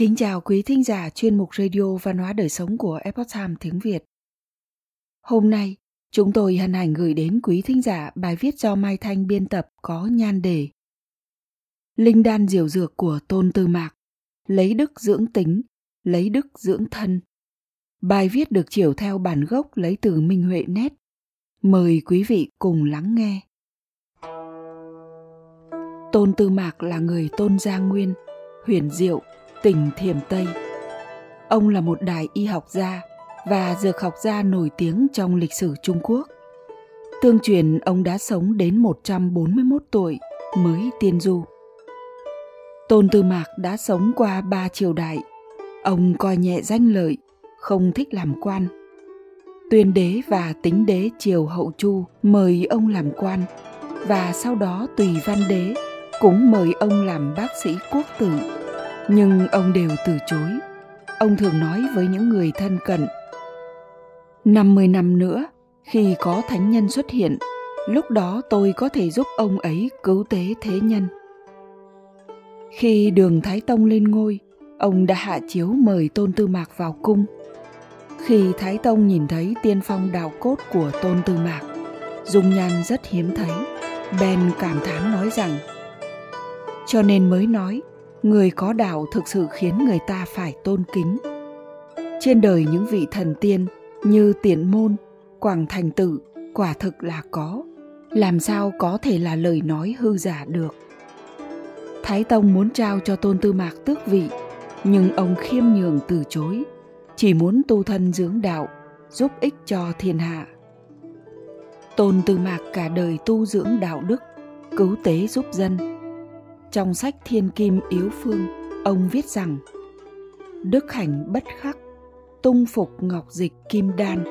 Kính chào quý thính giả chuyên mục radio văn hóa đời sống của Epoch Times tiếng Việt. Hôm nay, chúng tôi hân hạnh gửi đến quý thính giả bài viết do Mai Thanh biên tập có nhan đề Linh đan diệu dược của Tôn Tư Mạc, lấy đức dưỡng tính, lấy đức dưỡng thân. Bài viết được chiều theo bản gốc lấy từ Minh Huệ Nét. Mời quý vị cùng lắng nghe. Tôn Tư Mạc là người Tôn Gia Nguyên, huyền diệu, tỉnh Thiểm Tây. Ông là một đại y học gia và dược học gia nổi tiếng trong lịch sử Trung Quốc. Tương truyền ông đã sống đến 141 tuổi mới tiên du. Tôn Tư Mạc đã sống qua ba triều đại. Ông coi nhẹ danh lợi, không thích làm quan. Tuyên đế và tính đế triều hậu chu mời ông làm quan và sau đó tùy văn đế cũng mời ông làm bác sĩ quốc tử nhưng ông đều từ chối. Ông thường nói với những người thân cận. 50 năm nữa, khi có thánh nhân xuất hiện, lúc đó tôi có thể giúp ông ấy cứu tế thế nhân. Khi đường thái tông lên ngôi, ông đã hạ chiếu mời tôn tư mạc vào cung. Khi thái tông nhìn thấy tiên phong đạo cốt của tôn tư mạc, dung nhan rất hiếm thấy, bèn cảm thán nói rằng, cho nên mới nói người có đạo thực sự khiến người ta phải tôn kính. Trên đời những vị thần tiên như tiện môn, quảng thành tử quả thực là có. Làm sao có thể là lời nói hư giả được? Thái tông muốn trao cho tôn tư mạc tước vị, nhưng ông khiêm nhường từ chối, chỉ muốn tu thân dưỡng đạo, giúp ích cho thiên hạ. Tôn tư mạc cả đời tu dưỡng đạo đức, cứu tế giúp dân trong sách Thiên Kim Yếu Phương, ông viết rằng Đức hành bất khắc, tung phục ngọc dịch kim đan,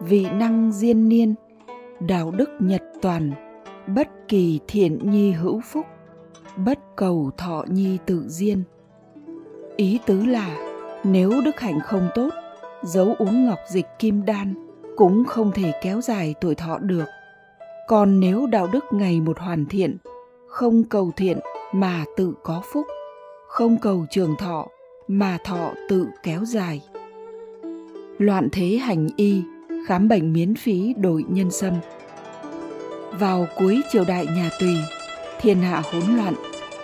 vị năng diên niên, đạo đức nhật toàn, bất kỳ thiện nhi hữu phúc, bất cầu thọ nhi tự diên. Ý tứ là nếu đức hạnh không tốt, dấu uống ngọc dịch kim đan cũng không thể kéo dài tuổi thọ được. Còn nếu đạo đức ngày một hoàn thiện, không cầu thiện mà tự có phúc. Không cầu trường thọ, mà thọ tự kéo dài. Loạn thế hành y, khám bệnh miễn phí đổi nhân sâm. Vào cuối triều đại nhà tùy, thiên hạ hỗn loạn,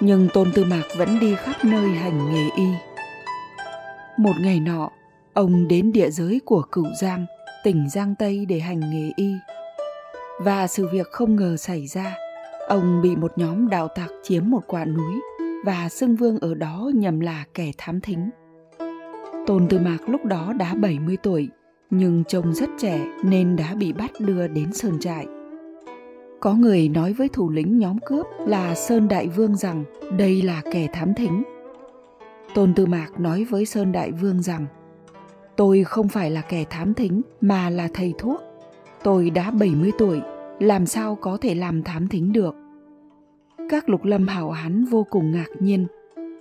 nhưng tôn tư mạc vẫn đi khắp nơi hành nghề y. Một ngày nọ, ông đến địa giới của cửu giang, tỉnh giang tây để hành nghề y. Và sự việc không ngờ xảy ra. Ông bị một nhóm đào tặc chiếm một quả núi và xưng vương ở đó nhầm là kẻ thám thính. Tôn Tư Mạc lúc đó đã 70 tuổi, nhưng trông rất trẻ nên đã bị bắt đưa đến Sơn Trại. Có người nói với thủ lĩnh nhóm cướp là Sơn Đại Vương rằng đây là kẻ thám thính. Tôn Tư Mạc nói với Sơn Đại Vương rằng Tôi không phải là kẻ thám thính mà là thầy thuốc. Tôi đã 70 tuổi làm sao có thể làm thám thính được. Các lục lâm hảo hán vô cùng ngạc nhiên.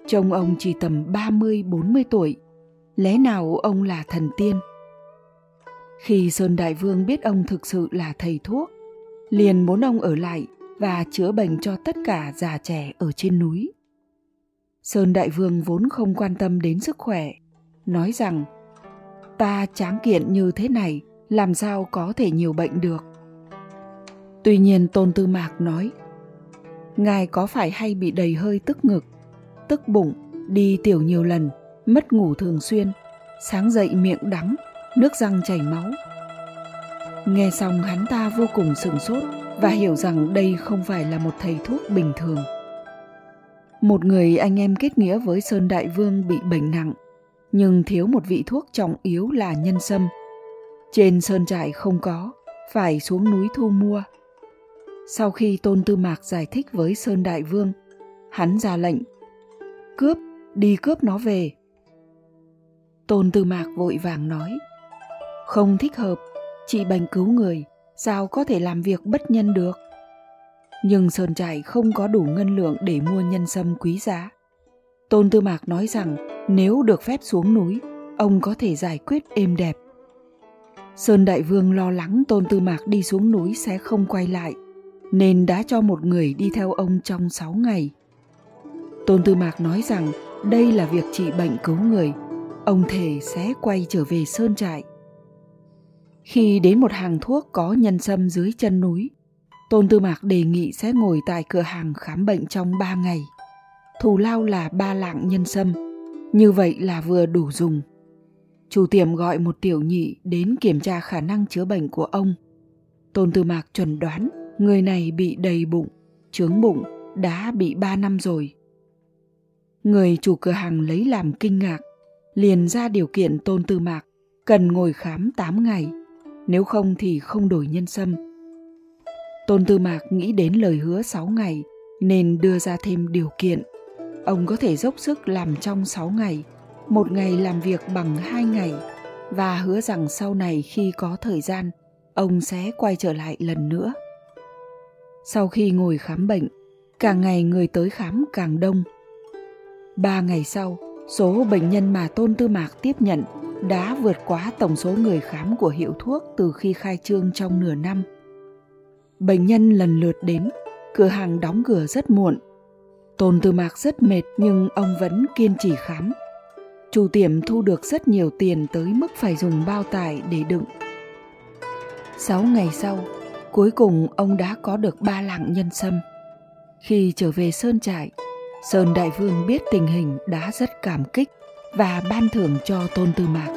Trông ông chỉ tầm 30-40 tuổi. Lẽ nào ông là thần tiên? Khi sơn đại vương biết ông thực sự là thầy thuốc, liền muốn ông ở lại và chữa bệnh cho tất cả già trẻ ở trên núi. Sơn đại vương vốn không quan tâm đến sức khỏe, nói rằng, ta tráng kiện như thế này, làm sao có thể nhiều bệnh được? Tuy nhiên Tôn Tư Mạc nói, Ngài có phải hay bị đầy hơi tức ngực, tức bụng, đi tiểu nhiều lần, mất ngủ thường xuyên, sáng dậy miệng đắng, nước răng chảy máu. Nghe xong hắn ta vô cùng sửng sốt và hiểu rằng đây không phải là một thầy thuốc bình thường. Một người anh em kết nghĩa với Sơn Đại Vương bị bệnh nặng, nhưng thiếu một vị thuốc trọng yếu là nhân sâm. Trên sơn trại không có, phải xuống núi thu mua – sau khi Tôn Tư Mạc giải thích với Sơn Đại Vương, hắn ra lệnh, cướp, đi cướp nó về. Tôn Tư Mạc vội vàng nói, không thích hợp, chị bệnh cứu người, sao có thể làm việc bất nhân được. Nhưng Sơn Trại không có đủ ngân lượng để mua nhân sâm quý giá. Tôn Tư Mạc nói rằng nếu được phép xuống núi, ông có thể giải quyết êm đẹp. Sơn Đại Vương lo lắng Tôn Tư Mạc đi xuống núi sẽ không quay lại nên đã cho một người đi theo ông trong 6 ngày. Tôn Tư Mạc nói rằng đây là việc trị bệnh cứu người, ông thề sẽ quay trở về sơn trại. Khi đến một hàng thuốc có nhân sâm dưới chân núi, tôn tư mạc đề nghị sẽ ngồi tại cửa hàng khám bệnh trong ba ngày. Thù lao là ba lạng nhân sâm, như vậy là vừa đủ dùng. Chủ tiệm gọi một tiểu nhị đến kiểm tra khả năng chữa bệnh của ông. Tôn tư mạc chuẩn đoán người này bị đầy bụng trướng bụng đã bị ba năm rồi người chủ cửa hàng lấy làm kinh ngạc liền ra điều kiện tôn tư mạc cần ngồi khám 8 ngày, nếu không thì không đổi nhân sâm. Tôn tư mạc nghĩ đến lời hứa 6 ngày nên đưa ra thêm điều kiện. Ông có thể dốc sức làm trong 6 ngày, một ngày làm việc bằng 2 ngày và hứa rằng sau này khi có thời gian, ông sẽ quay trở lại lần nữa. Sau khi ngồi khám bệnh, càng ngày người tới khám càng đông. Ba ngày sau, Số bệnh nhân mà Tôn Tư Mạc tiếp nhận đã vượt quá tổng số người khám của hiệu thuốc từ khi khai trương trong nửa năm. Bệnh nhân lần lượt đến, cửa hàng đóng cửa rất muộn. Tôn Tư Mạc rất mệt nhưng ông vẫn kiên trì khám. Chủ tiệm thu được rất nhiều tiền tới mức phải dùng bao tải để đựng. Sáu ngày sau, cuối cùng ông đã có được ba lạng nhân sâm. Khi trở về Sơn Trại, Sơn Đại Vương biết tình hình đã rất cảm kích và ban thưởng cho Tôn Tư Mạc.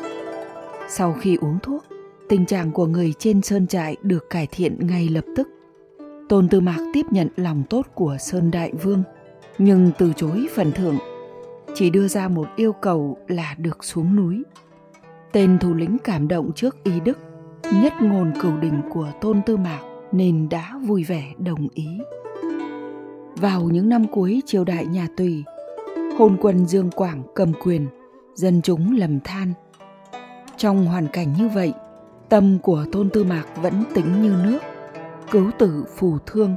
Sau khi uống thuốc, tình trạng của người trên sơn trại được cải thiện ngay lập tức. Tôn Tư Mạc tiếp nhận lòng tốt của Sơn Đại Vương, nhưng từ chối phần thưởng, chỉ đưa ra một yêu cầu là được xuống núi. Tên thủ lĩnh cảm động trước ý đức, nhất ngôn cửu đình của Tôn Tư Mạc nên đã vui vẻ đồng ý. Vào những năm cuối triều đại nhà Tùy, hôn quân Dương Quảng cầm quyền, dân chúng lầm than. Trong hoàn cảnh như vậy, tâm của Tôn Tư Mạc vẫn tính như nước, cứu tử phù thương.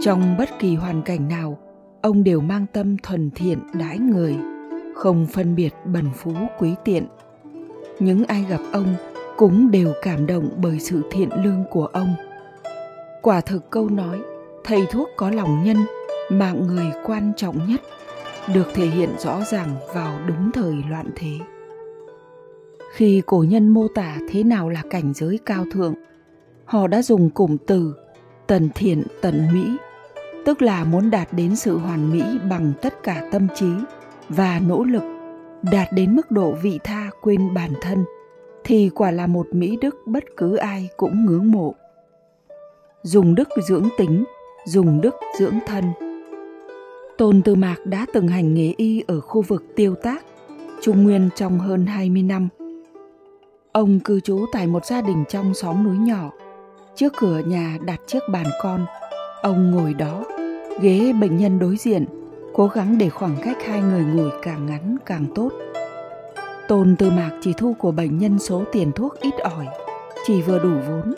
Trong bất kỳ hoàn cảnh nào, ông đều mang tâm thuần thiện đãi người, không phân biệt bần phú quý tiện. Những ai gặp ông cũng đều cảm động bởi sự thiện lương của ông. Quả thực câu nói, thầy thuốc có lòng nhân mạng người quan trọng nhất được thể hiện rõ ràng vào đúng thời loạn thế khi cổ nhân mô tả thế nào là cảnh giới cao thượng họ đã dùng cụm từ tần thiện tần mỹ tức là muốn đạt đến sự hoàn mỹ bằng tất cả tâm trí và nỗ lực đạt đến mức độ vị tha quên bản thân thì quả là một mỹ đức bất cứ ai cũng ngưỡng mộ dùng đức dưỡng tính dùng đức dưỡng thân Tôn Tư Mạc đã từng hành nghề y ở khu vực Tiêu Tác, Trung Nguyên trong hơn 20 năm. Ông cư trú tại một gia đình trong xóm núi nhỏ. Trước cửa nhà đặt chiếc bàn con. Ông ngồi đó, ghế bệnh nhân đối diện, cố gắng để khoảng cách hai người ngồi càng ngắn càng tốt. Tôn Tư Mạc chỉ thu của bệnh nhân số tiền thuốc ít ỏi, chỉ vừa đủ vốn.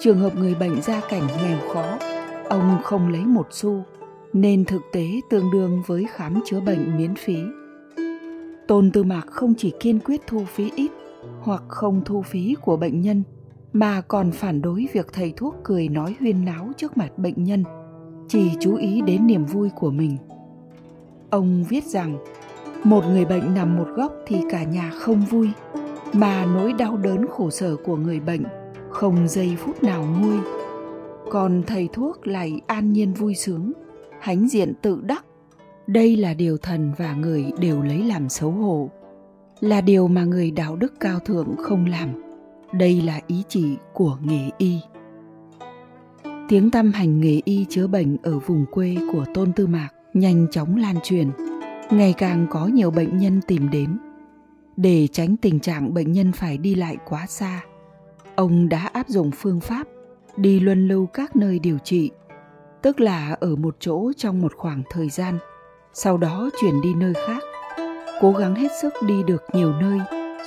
Trường hợp người bệnh gia cảnh nghèo khó, ông không lấy một xu nên thực tế tương đương với khám chữa bệnh miễn phí. Tôn Tư Mạc không chỉ kiên quyết thu phí ít hoặc không thu phí của bệnh nhân mà còn phản đối việc thầy thuốc cười nói huyên náo trước mặt bệnh nhân, chỉ chú ý đến niềm vui của mình. Ông viết rằng, một người bệnh nằm một góc thì cả nhà không vui, mà nỗi đau đớn khổ sở của người bệnh không giây phút nào nguôi. Còn thầy thuốc lại an nhiên vui sướng hãnh diện tự đắc. Đây là điều thần và người đều lấy làm xấu hổ. Là điều mà người đạo đức cao thượng không làm. Đây là ý chỉ của nghề y. Tiếng tăm hành nghề y chữa bệnh ở vùng quê của tôn tư mạc nhanh chóng lan truyền ngày càng có nhiều bệnh nhân tìm đến. Để tránh tình trạng bệnh nhân phải đi lại quá xa, ông đã áp dụng phương pháp đi luân lưu các nơi điều trị, tức là ở một chỗ trong một khoảng thời gian, sau đó chuyển đi nơi khác, cố gắng hết sức đi được nhiều nơi,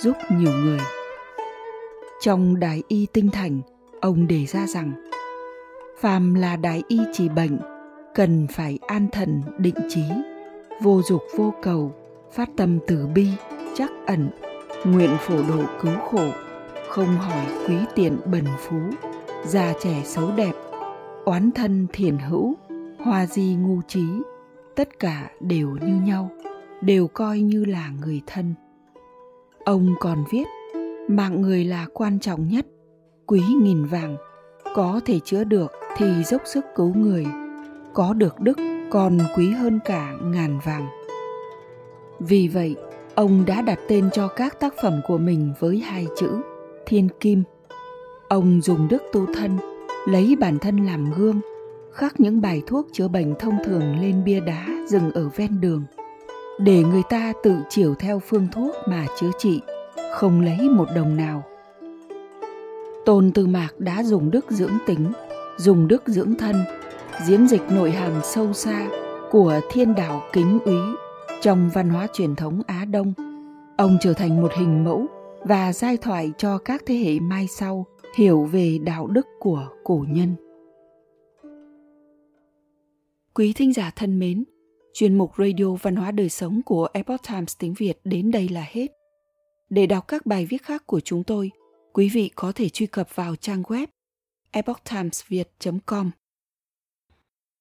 giúp nhiều người. Trong đại y tinh thành, ông đề ra rằng, phàm là đại y trị bệnh, cần phải an thần định trí vô dục vô cầu, phát tâm từ bi chắc ẩn, nguyện phổ độ cứu khổ, không hỏi quý tiện bần phú, già trẻ xấu đẹp, oán thân thiền hữu, hoa di ngu trí, tất cả đều như nhau, đều coi như là người thân. Ông còn viết, mạng người là quan trọng nhất, quý nghìn vàng, có thể chữa được thì dốc sức cứu người, có được đức còn quý hơn cả ngàn vàng. Vì vậy, ông đã đặt tên cho các tác phẩm của mình với hai chữ, thiên kim. Ông dùng đức tu thân, lấy bản thân làm gương, khắc những bài thuốc chữa bệnh thông thường lên bia đá dừng ở ven đường, để người ta tự chiều theo phương thuốc mà chữa trị, không lấy một đồng nào. Tôn tư mạc đã dùng đức dưỡng tính, dùng đức dưỡng thân diễn dịch nội hàm sâu xa của thiên đạo kính úy trong văn hóa truyền thống á đông. Ông trở thành một hình mẫu và giai thoại cho các thế hệ mai sau hiểu về đạo đức của cổ nhân. Quý thính giả thân mến, chuyên mục radio văn hóa đời sống của epoch times tiếng việt đến đây là hết. Để đọc các bài viết khác của chúng tôi, quý vị có thể truy cập vào trang web epochtimesviet com